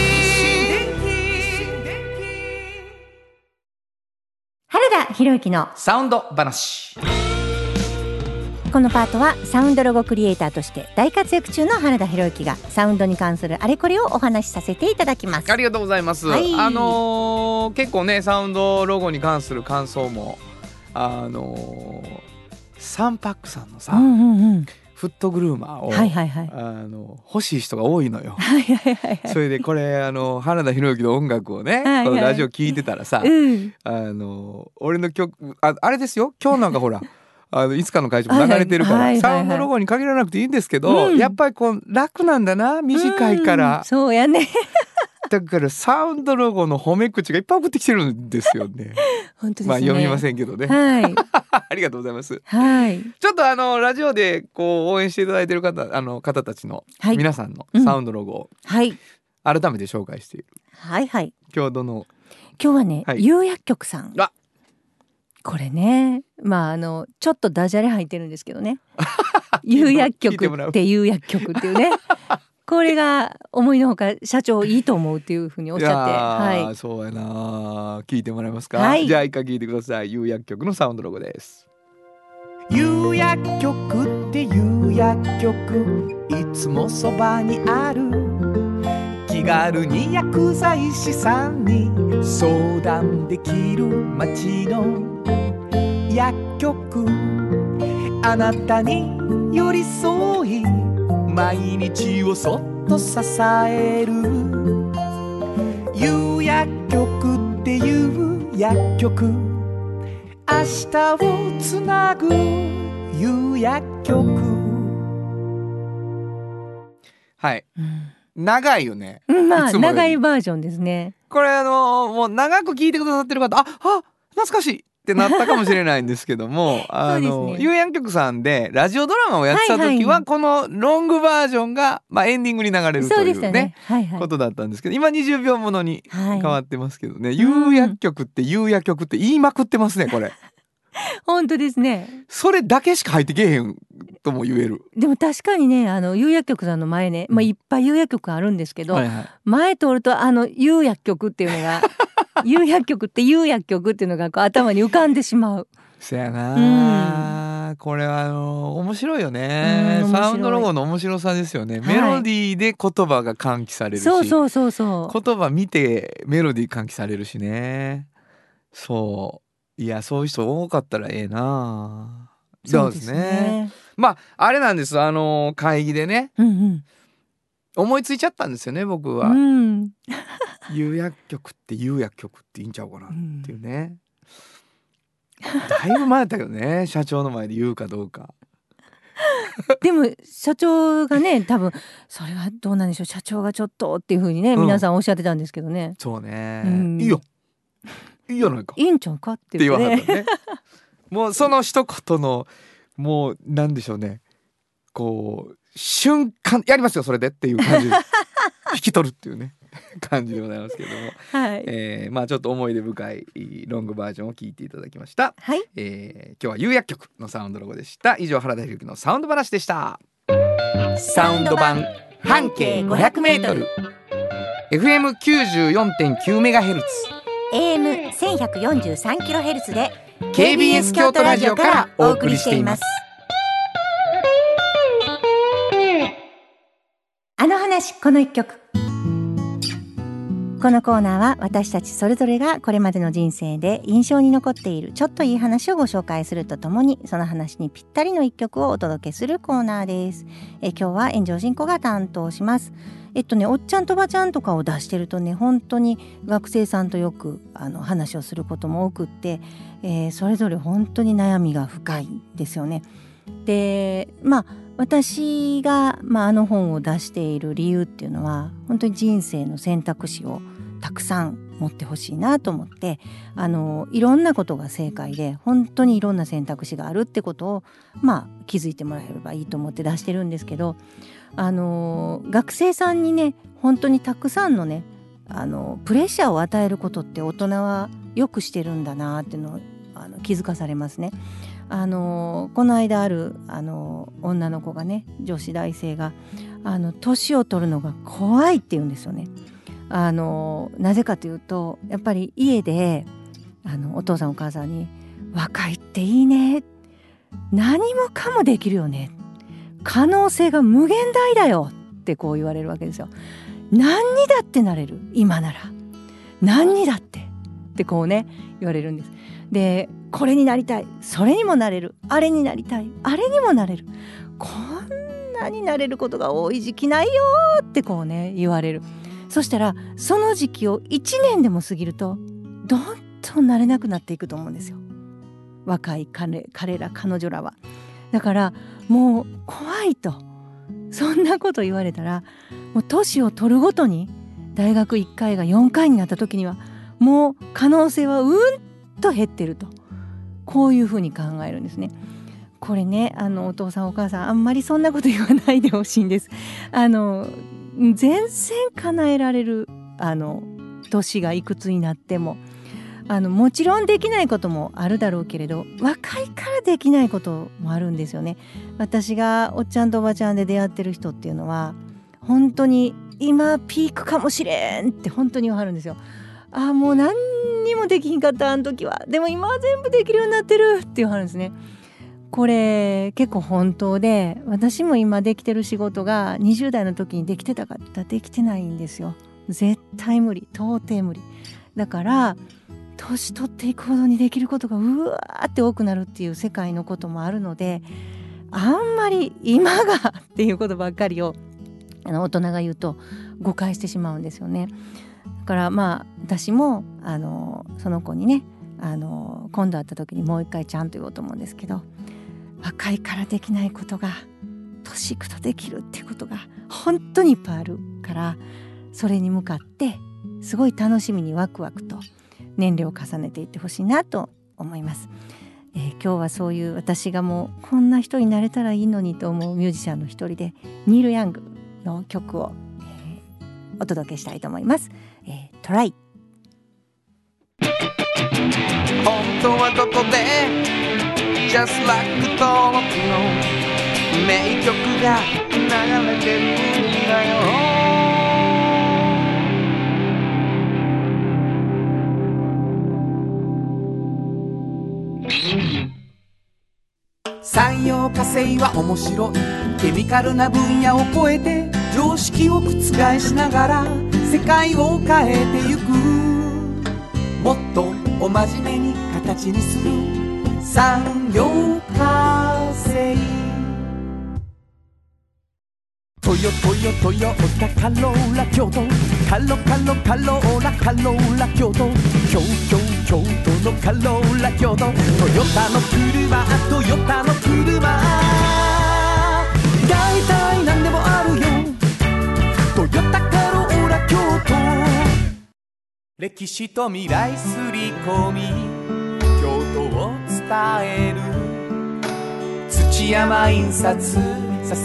博之のサウンド話。このパートはサウンドロゴクリエイターとして大活躍中の原田博之がサウンドに関するあれこれをお話しさせていただきます。ありがとうございます、はい。あのー結構ねサウンドロゴに関する感想もあのーサンパックさんのさ、うんうんうんフットグルーマーを、はいはいはい。あの欲しい人が多いのよ。はいはいはいはい。それでこれあの原田裕之の音楽をね、はいはい。このラジオ聞いてたらさ、うん。あの俺の曲ああれですよ。今日なんかほら あのいつかの会場も流れてるから、はいはいはい。はいサウンドロゴに限らなくていいんですけど、うん。やっぱりこう楽なんだな短いかうん。ら、そうやねだからサウンドロゴの褒め口がいっぱい送ってきてるんですよね。本当ですね。まあ読みませんけどね。はい。ありがとうございます。はい。ちょっとあのラジオでこう応援していただいてる方あの方たちのはい。皆さんのうん。サウンドロゴをはい。改めて紹介している。はいはい。今日どの。今日はね、はい。釉薬局さん。あ。これねまああのちょっとダジャレ入ってるんですけどね。釉薬局って釉薬局っていうね これが思いのほか社長いいと思うっていうふうにおっしゃって。はい。そうやな聞いてもらえますか、はい。じゃあ一回聞いてください。有薬局のサウンドロゴです。有薬局っていう薬局。いつもそばにある。気軽に薬剤師さんに相談できる街の。薬局。あなたに寄り添い毎日をそっと支える。有薬局っていう薬局。明日をつなぐ夕薬局。はい。うん。長いよね。うんまあ長いバージョンですね。これあのもう長く聞いてくださってる方ああ懐かしいってなったかもしれないんですけども あの有薬局さんでラジオドラマをやってた時は、はいはい。このロングバージョンが、まあ、エンディングに流れるというねね。はいはい。ことだったんですけど今20秒ものにはい。変わってますけどね、有薬局って有薬局って言いまくってますねこれ 本当ですね。それだけしか入ってけえへんとも言える、でも確かにねあの釉薬局さんの前ね、まあ、いっぱい釉薬局あるんですけど、はいはい。前通るとあの釉薬局っていうのが 釉薬局って釉薬局っていうのがこう頭に浮かんでしまう。そやな、これはあの面白いよね。うサウンドロゴの面白さですよね、はい。メロディーで言葉が喚起されるし。そうそうそうそう。言葉見てメロディー喚起されるしね。そういやそういう人多かったらええなそうですね。まああれなんです。あの会議でね。うんうん。思いついちゃったんですよね僕は、うん。有薬局って有薬局っていいんちゃうかなっうんていうね、だいぶ前だったけどね 社長の前で言うかどうか。でも社長がね多分それはどうなんでしょう社長がちょっとっていうふうにね、うん。皆さんおっしゃってたんですけどね。そうね、うん。いいよいいやないか。いいんちゃうかって言わはったね。もうその一言のもうなんでしょうね。こう瞬間やりますよそれでっていう感じ。引き取るっていうね。感じでございますけれども、はい、えー、まあちょっと思い出深いロングバージョンを聞いていただきました、はい、えー、今日は有薬局のサウンドロゴでした。以上原田裕之のサウンド話でした。サウンド版半径 500m FM94.9MHz AM1143kHz で KBS 京都ラジオからお送りしています。あの話この一曲。このコーナーは私たちそれぞれがこれまでの人生で印象に残っているちょっといい話をご紹介するとともにその話にぴったりの一曲をお届けするコーナーです。え今日は炎上進行が担当します。えっとねおっちゃんとばちゃんとかを出してるとね本当に学生さんとよくあの話をすることも多くって、えーそれぞれ本当に悩みが深いんですよね。でまあ私が、まあ、あの本を出している理由っていうのは本当に人生の選択肢をたくさん持ってほしいなと思ってあのいろんなことが正解で本当にいろんな選択肢があるってことをまあ気づいてもらえればいいと思って出してるんですけどあの学生さんにね本当にたくさんのねあのプレッシャーを与えることって大人はよくしてるんだなっていうのをあの気づかされますね。あのこの間あるあの女の子がね女子大生があの年を取るのが怖いって言うんですよね。あのなぜかというとやっぱり家であのお父さんお母さんに若いっていいね。何もかもできるよね。可能性が無限大だよってこう言われるわけですよ何にだってなれる。今なら。何にだってってこうね言われるんです。でこれになりたい。それにもなれる。あれになりたい。あれにもなれる。こんなになれることが多い時期ないよってこうね言われる。そしたらその時期を1年でも過ぎるとどんどんなれなくなっていくと思うんですよ若い彼彼ら彼女らはだからもう怖いとそんなこと言われたらもう年を取るごとに大学1回が4回になった時にはもう可能性はうんと減ってるとこういうふうに考えるんですね。これねあのお父さんお母さんあんまりそんなこと言わないでほしいんです。あの全然叶えられるあの年がいくつになってもあのもちろんできないこともあるだろうけれど若いからできないこともあるんですよね。私がおっちゃんとおばちゃんで出会ってる人っていうのは本当に今ピークかもしれんって本当に言わはるんですよ。ああもう何にもできひんかったあの時はでも今は全部できるようになってるって言わはるんですね。これ結構本当で私も今できてる仕事が20代の時にできてたかってったらできてないんですよ。絶対無理到底無理。だから年取っていくほどにできることがうわーって多くなるっていう世界のこともあるのであんまり今がっていうことばっかりをあの大人が言うと誤解してしまうんですよね。だからまあ私もあのその子にねあの今度会った時にもう一回ちゃんと言おうと思うんですけど若いからできないことが年いくとできるっていうことが本当にいっぱいあるからそれに向かってすごい楽しみにワクワクと年齢を重ねていってほしいなと思います、えー今日はそういう私がもうこんな人になれたらいいのにと思うミュージシャンの一人でニール・ヤングの曲を、えーお届けしたいと思います、えートライ。本当はここ Just like 登録の名曲が流れてるんだよ産業化成は面白いケミカルな分野を超えて常識を覆しながら世界を変えてゆく。もっとお真面目に形にする。産業化成トヨトヨトヨタカローラ京都カロカロカローラカローラ京都京京京都のカローラ京都トヨタの車トヨタの車大体何でもあるよトヨタカローラ京都歴史と未来すり込みえる。土山印刷支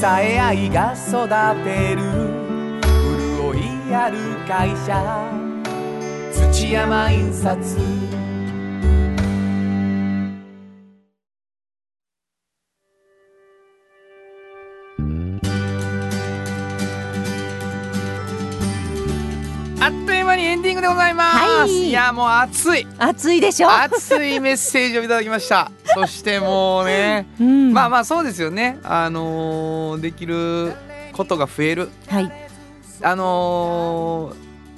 え合いが育てる。潤いある会社。土山印刷ンディングでございます、はい。いやもう熱い。暑いでしょ、熱いメッセージをいただきました。そしてもうねうん、まあまあそうですよね。あのーできることが増える。はい、あの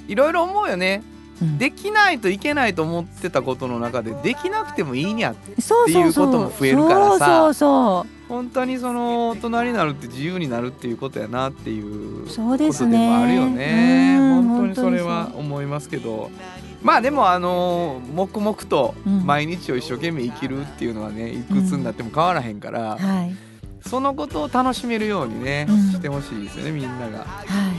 ーいろいろ思うよね。うんできないといけないと思ってたことの中でできなくてもいいにゃっていうことも増えるからさ。そうそう本当にその大人になるって自由になるっていうことやなっていうことでもあるよね。ねうん。本当にそれは思いますけど。まあでもあのー黙々とうん。毎日を一生懸命生きるっていうのはねいくつになっても変わらへんから、はいそのことを楽しめるようにね、うん。してほしいですよねみんなが。は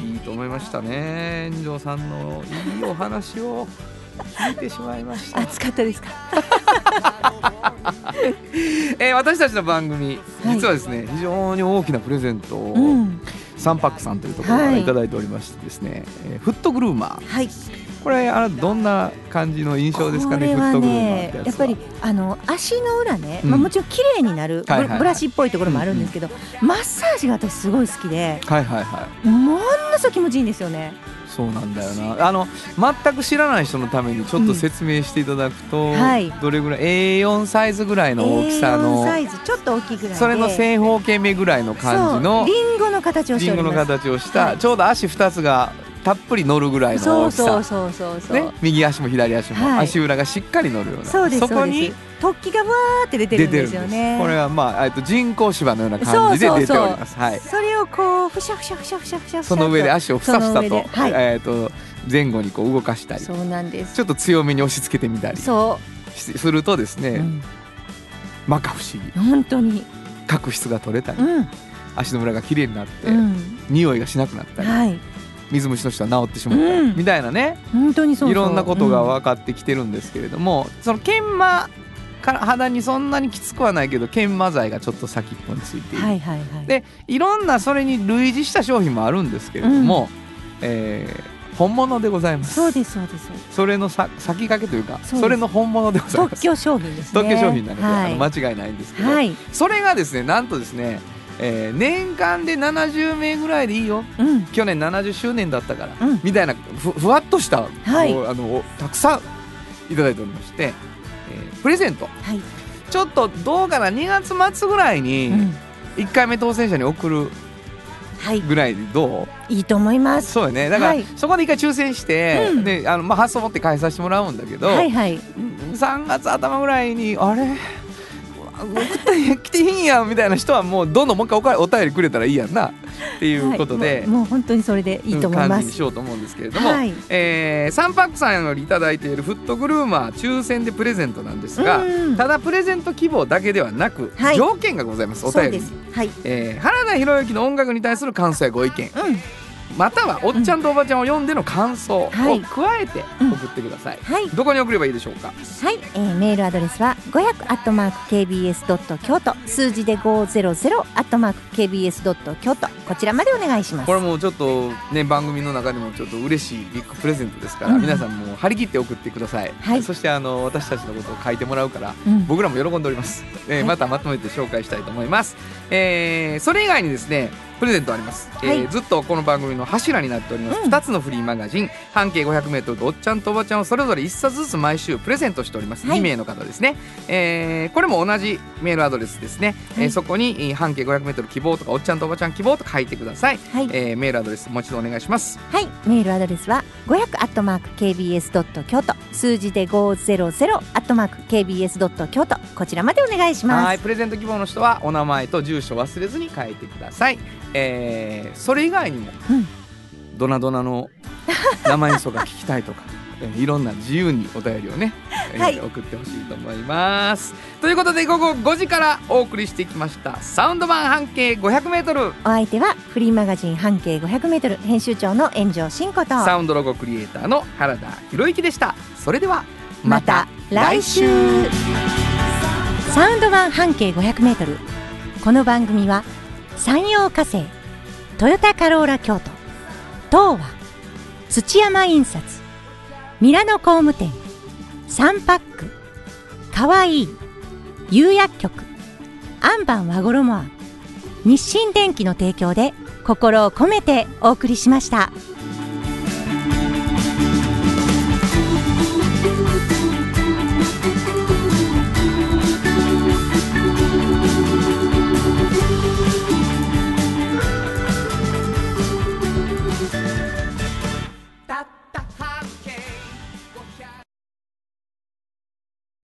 い。いいと思いましたね。炎上さんのいいお話を聞いてしまいました、暑かったですか？えー私たちの番組はい。実はですね、非常に大きなプレゼントを、うん。サンパックさんというところからだいておりましてですね、えーフットグルーマー。はいこれあどんな感じの印象ですかねねやっぱりあの足の裏ね、うん。まあ、もちろん綺麗になる。ブ,、はいはいはい。ブラシっぽいところもあるんですけど、マッサージが私すごい好きで。はいはいはい。ものすごい気持ちいいんですよね。そうなんだよな。あの全く知らない人のためにちょっと説明していただくと、はい。どれぐらい？A4 サイズぐらいの大きさ A4 のサイズちょっと大きいぐらいで。それの正方形目ぐらいの感じのリンゴの形をしリンゴております。の形をした、はい。ちょうど足2つがたっぷり乗るぐらいのそう大きさ。そうそうそう。そう、ね、右足も左足も、はい。足裏がしっかり乗るような。そうですそうこに突起がわーって出てるんですよね。これはまあえっと人工芝のような感じで出ております。はい。それをこうふしゃふしゃふしゃふしゃふしゃその上で足をふさふさと,、で。はい。えっと前後にこう動かしたり。そうなんです。ちょっと強めに押し付けてみたりそしするとですね、う、うん。摩訶不思議。本当に。角質が取れたり、うん。足の裏がきれいになって、うん。匂いがしなくなったり、はい水虫の人は治ってしまったり、うん。みたいなね。本当にそういろんなことがうん分かってきてるんですけれども、その研磨から肌にそんなにきつくはないけど研磨剤がちょっと先っぽについている、はいはいはい。でいろんなそれに類似した商品もあるんですけれども、えー本物でございます。そうですそうです。それのさ先駆けというかそれの本物でございます。特許商品ですね。特許商品なので、はい。あの間違いないんですけど、はい。それがですねなんとですね、えー年間で70名ぐらいでいいよ。うん。去年70周年だったから、うん。みたいなふふわっとした、はい。あのたくさんいただいておりまして、えープレゼント。はい。ちょっとどうかな2月末ぐらいにうん。1回目当選者に送るはい。ぐらいでどう？いいと思います。そうよね。だから、はい。そこで一回抽選して、うん。であのまあ、発送持って返させてもらうんだけど、はいはい。3月頭ぐらいにあれ？送ってきていいんやみたいな人はもうどんどんもう一回おかお便りくれたらいいやんな。っていうことで、はい。もう本当にそれでいいと思いま感じにすしようと思うんですけれども、はい。えーサンパックさんよりいただいているフットグルーマー抽選でプレゼントなんですが、うん。ただプレゼント希望だけではなく、はい。条件がございますお便りに。です。はい。えー原田博之の音楽に対する感想やご意見。うんまたはおっちゃんとおばちゃんを読んでの感想をはい。加えて送ってください、はい。どこに送ればいいでしょうか？はい、えーメールアドレスは500アットマーク KBS ドット京都。数字で500アットマーク KBS ドット京都。こちらまでお願いします。これもちょっとね番組の中でもちょっと嬉しいビッグプレゼントですから、うん。皆さんも張り切って送ってください、はい。そしてあの私たちのことを書いてもらうからうん僕らも喜んでおります、えーはい。またまとめて紹介したいと思います、えーそれ以外にですねプレゼントあります、えーはいずっとこの番組の柱になっております、うん。2つのフリーマガジン。半径 500m とおっちゃんとおばちゃんをそれぞれ1冊ずつ毎週プレゼントしております、はい。2名の方ですね、えーこれも同じメールアドレスですね、えーはいそこにえー半径 500m 希望とかおっちゃんとおばちゃん希望と書いてください、はい、えーメールアドレスもう一度お願いします。はい、メールアドレスは500アットマーク KBS ドット京都。数字で500アットマーク KBS ドット京都。こちらまでお願いします。はい。プレゼント希望の人はお名前と住所忘れずに書いてください、えーそれ以外にも、うん。ドナドナの生演奏が聞きたいとか えーいろんな自由にお便りをね、えーはい。送ってほしいと思います。ということで午後5時からお送りしてきましたサウンド版半径 500m お相手はフリーマガジン半径 500m 編集長の炎上真子と。サウンドロゴクリエイターの原田博之でした。それではまた来週。サウンド版半径 500m この番組は山陽火星トヨタカローラ京都東和土山印刷ミラノ工務店サンパックかわいい釉薬局アンバン和衣庵日清電機の提供で心を込めてお送りしました。